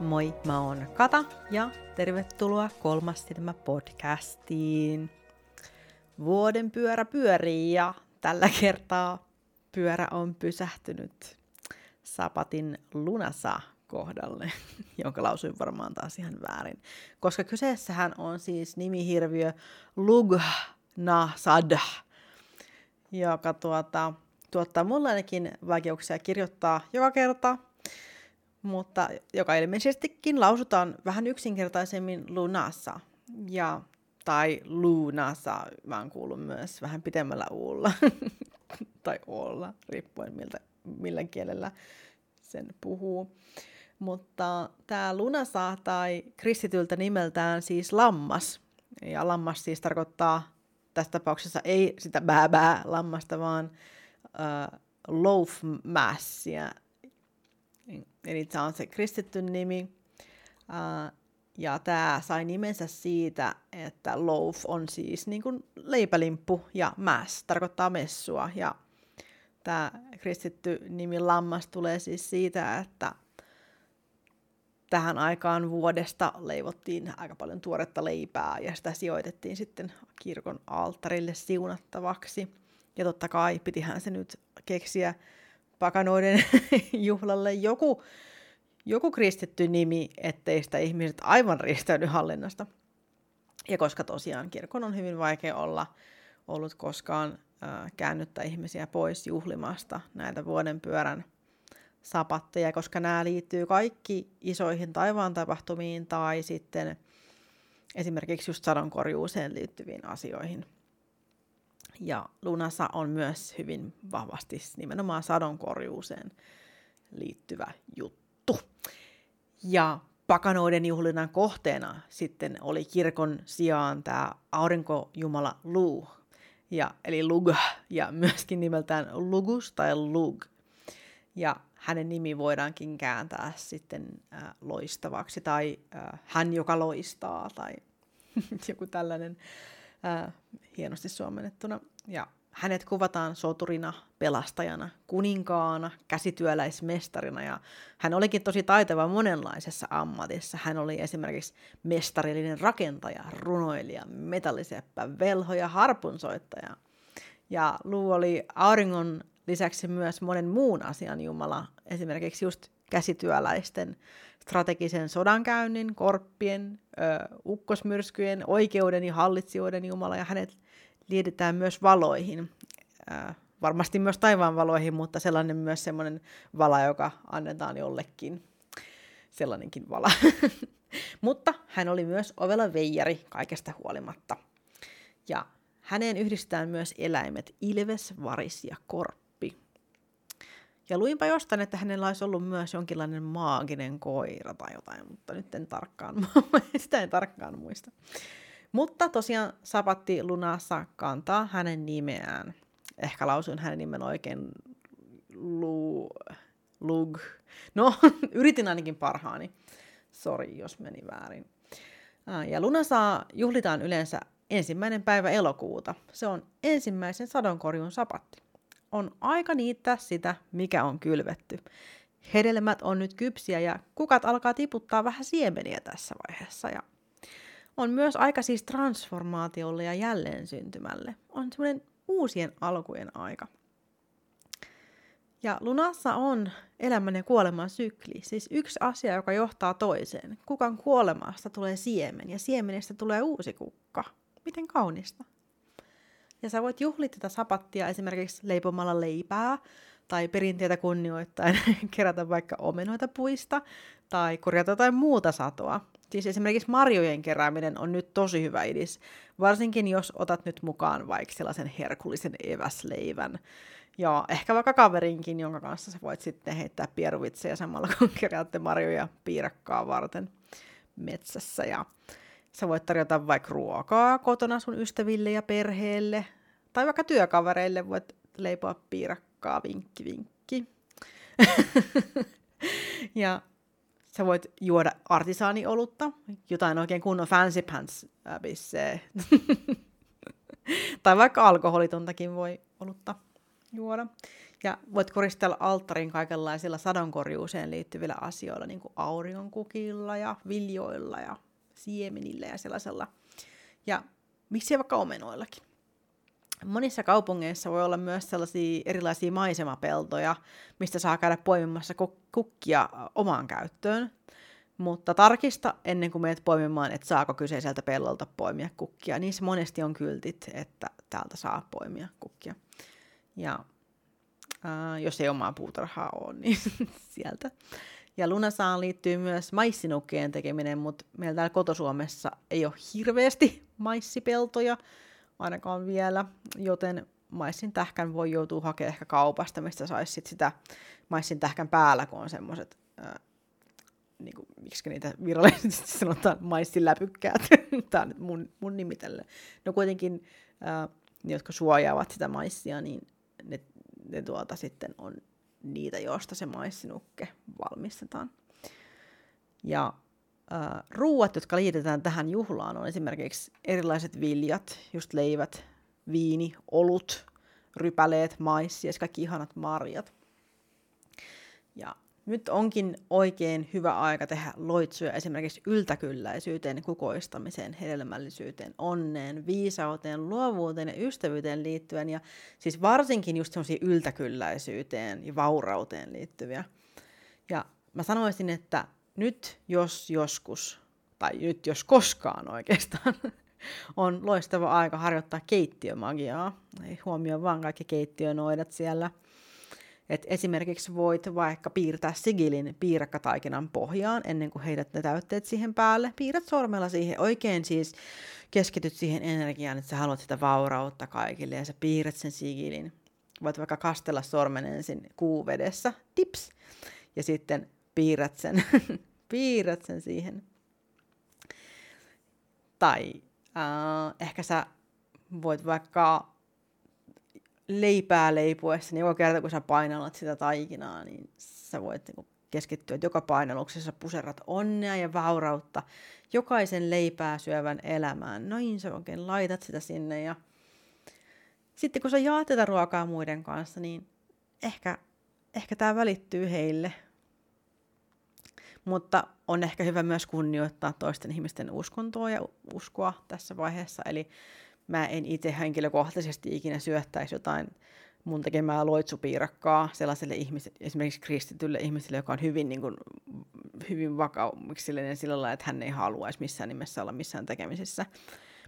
Moi, mä oon Kata ja tervetuloa Kolmas silmä podcastiin. Vuoden pyörä pyörii ja tällä kertaa pyörä on pysähtynyt Sapatin Lunasa kohdalle, jonka lausuin varmaan taas ihan väärin. Koska kyseessähän on siis nimihirviö Lugnasad, joka tuota, tuottaa mulle ainakin vaikeuksia kirjoittaa joka kerta, mutta joka ilmeisestikin lausutaan vähän yksinkertaisemmin lunassa. Ja, tai lunasa, mä oon kuullut myös vähän pitemmällä uulla, tai olla, riippuen miltä, millä kielellä sen puhuu. Mutta tämä lunasa tai kristityltä nimeltään siis lammas. Ja lammas siis tarkoittaa tässä tapauksessa ei sitä bää lammasta, vaan uh, loaf massia. Eli tämä on se kristitty nimi. Ja tämä sai nimensä siitä, että loaf on siis niin kuin leipälimppu ja mass tarkoittaa messua. Ja tämä kristitty nimi lammas tulee siis siitä, että tähän aikaan vuodesta leivottiin aika paljon tuoretta leipää ja sitä sijoitettiin sitten kirkon alttarille siunattavaksi. Ja totta kai pitihän se nyt keksiä pakanoiden juhlalle joku, joku kristitty nimi, ettei sitä ihmiset aivan riistäydy hallinnasta. Ja koska tosiaan kirkon on hyvin vaikea olla ollut koskaan äh, käännyttää ihmisiä pois juhlimasta näitä vuoden pyörän sapatteja, koska nämä liittyy kaikki isoihin taivaan tapahtumiin tai sitten esimerkiksi just sadonkorjuuseen liittyviin asioihin. Ja Lunasa on myös hyvin vahvasti nimenomaan sadonkorjuuseen liittyvä juttu. Ja pakanoiden juhlinnan kohteena sitten oli kirkon sijaan tämä aurinkojumala Lu, ja, eli Lug, ja myöskin nimeltään Lugus tai Lug. Ja hänen nimi voidaankin kääntää sitten äh, loistavaksi, tai äh, hän, joka loistaa, tai joku tällainen äh, hienosti suomennettuna. Ja hänet kuvataan soturina, pelastajana, kuninkaana, käsityöläismestarina ja hän olikin tosi taitava monenlaisessa ammatissa. Hän oli esimerkiksi mestarillinen rakentaja, runoilija, metalliseppä, velho ja harpunsoittaja. Ja Lu oli auringon lisäksi myös monen muun asian Jumala, esimerkiksi just käsityöläisten strategisen sodankäynnin, korppien, ö, ukkosmyrskyjen, oikeuden ja hallitsijoiden Jumala, ja hänet liitetään myös valoihin, ö, varmasti myös taivaan valoihin, mutta sellainen myös semmoinen vala, joka annetaan jollekin, sellainenkin vala. mutta hän oli myös ovella veijari kaikesta huolimatta. Ja häneen yhdistetään myös eläimet ilves, varis ja korppi. Ja luinpa jostain, että hänellä olisi ollut myös jonkinlainen maaginen koira tai jotain, mutta nyt en tarkkaan, sitä en tarkkaan muista. Mutta tosiaan Sapatti Lunassa kantaa hänen nimeään. Ehkä lausuin hänen nimen oikein Lu, Lug. No, yritin ainakin parhaani. Sori, jos meni väärin. Ja Lunasaa juhlitaan yleensä ensimmäinen päivä elokuuta. Se on ensimmäisen sadonkorjun sapatti on aika niittää sitä, mikä on kylvetty. Hedelmät on nyt kypsiä ja kukat alkaa tiputtaa vähän siemeniä tässä vaiheessa. Ja on myös aika siis transformaatiolle ja jälleen syntymälle. On semmoinen uusien alkujen aika. Ja lunassa on elämän ja kuoleman sykli, siis yksi asia, joka johtaa toiseen. Kukan kuolemasta tulee siemen ja siemenestä tulee uusi kukka. Miten kaunista. Ja sä voit juhlia tätä sapattia esimerkiksi leipomalla leipää tai perinteitä kunnioittain kerätä vaikka omenoita puista tai korjata jotain muuta satoa. Siis esimerkiksi marjojen kerääminen on nyt tosi hyvä idis, varsinkin jos otat nyt mukaan vaikka sellaisen herkullisen eväsleivän. Ja ehkä vaikka kaverinkin, jonka kanssa sä voit sitten heittää pieruvitsejä samalla kun keräätte marjoja piirakkaa varten metsässä. Ja Sä voit tarjota vaikka ruokaa kotona sun ystäville ja perheelle, tai vaikka työkavereille voit leipoa piirakkaa, vinkki vinkki. ja sä voit juoda artisaaniolutta, jotain oikein kunnon fancy pants äh, tai vaikka alkoholitontakin voi olutta juoda. Ja voit koristella alttarin kaikenlaisilla sadonkorjuuseen liittyvillä asioilla, niin kuin auringonkukilla ja viljoilla ja siemenillä ja sellaisella. Ja miksi vaikka omenoillakin. Monissa kaupungeissa voi olla myös sellaisia erilaisia maisemapeltoja, mistä saa käydä poimimassa kukkia omaan käyttöön. Mutta tarkista ennen kuin menet poimimaan, että saako kyseiseltä pellolta poimia kukkia. Niissä monesti on kyltit, että täältä saa poimia kukkia. Ja äh, jos ei omaa puutarhaa ole, niin sieltä. Ja lunasaan liittyy myös maissinukkeen tekeminen, mutta meillä täällä kotosuomessa ei ole hirveästi maissipeltoja, ainakaan vielä, joten maissin tähkän voi joutua hakemaan ehkä kaupasta, mistä saisi sit sitä maissin tähkän päällä, kun on semmoiset, äh, niin miksi niitä virallisesti sanotaan, maissiläpykkäät. Tämä on nyt mun, mun nimi tälle. No kuitenkin äh, ne, jotka suojaavat sitä maissia, niin ne, ne tuota sitten on niitä, joista se maissinukke valmistetaan. Ja äh, ruuat, jotka liitetään tähän juhlaan, on esimerkiksi erilaiset viljat, just leivät, viini, olut, rypäleet, maissi ja kaikki ihanat marjat. Ja nyt onkin oikein hyvä aika tehdä loitsuja esimerkiksi yltäkylläisyyteen, kukoistamiseen, hedelmällisyyteen, onneen, viisauteen, luovuuteen ja ystävyyteen liittyen. Ja siis varsinkin just semmoisiin yltäkylläisyyteen ja vaurauteen liittyviä. Ja mä sanoisin, että nyt jos joskus, tai nyt jos koskaan oikeastaan, on loistava aika harjoittaa keittiömagiaa. Ei huomioi vaan kaikki keittiönoidat siellä – et esimerkiksi voit vaikka piirtää sigilin piirakkataikinan pohjaan ennen kuin heidät ne täytteet siihen päälle. Piirrät sormella siihen, oikein siis keskityt siihen energiaan, että sä haluat sitä vaurautta kaikille ja sä piirrät sen sigilin. Voit vaikka kastella sormen ensin kuuvedessä, tips, ja sitten piirrät sen, piirrät sen siihen. Tai äh, ehkä sä voit vaikka leipää leipuessa, niin joka kerta kun sä painallat sitä taikinaa, niin sä voit niin keskittyä, että joka painalluksessa puserrat onnea ja vaurautta jokaisen leipää syövän elämään. Noin sä oikein laitat sitä sinne ja sitten kun sä jaat tätä ruokaa muiden kanssa, niin ehkä, ehkä tämä välittyy heille. Mutta on ehkä hyvä myös kunnioittaa toisten ihmisten uskontoa ja uskoa tässä vaiheessa. Eli mä en itse henkilökohtaisesti ikinä syöttäisi jotain mun tekemää loitsupiirakkaa sellaiselle ihmiselle, esimerkiksi kristitylle ihmiselle, joka on hyvin, niin kuin, hyvin vakaumuksellinen sillä lailla, että hän ei haluaisi missään nimessä olla missään tekemisissä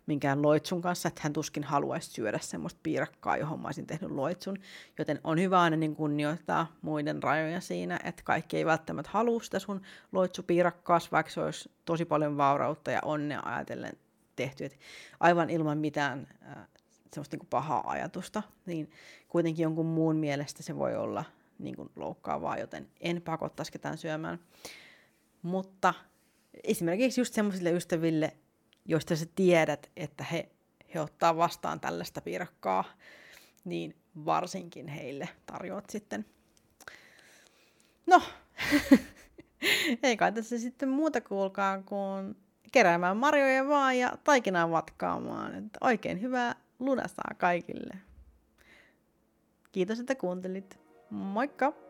minkään loitsun kanssa, että hän tuskin haluaisi syödä semmoista piirakkaa, johon mä olisin tehnyt loitsun. Joten on hyvä aina niin kunnioittaa muiden rajoja siinä, että kaikki ei välttämättä halua sitä sun loitsupiirakkaas, vaikka se olisi tosi paljon vaurautta ja onnea ajatellen tehty, että aivan ilman mitään äh, semmoista niin kuin pahaa ajatusta, niin kuitenkin jonkun muun mielestä se voi olla niin kuin loukkaavaa, joten en pakottaisi ketään syömään. Mutta esimerkiksi just semmoisille ystäville, joista sä tiedät, että he, he ottaa vastaan tällaista piirakkaa, niin varsinkin heille tarjoat sitten. No, ei kai tässä sitten muuta kuulkaa kuin keräämään marjoja vaan ja taikinaa vatkaamaan. Että oikein hyvää lunasaa kaikille. Kiitos, että kuuntelit. Moikka!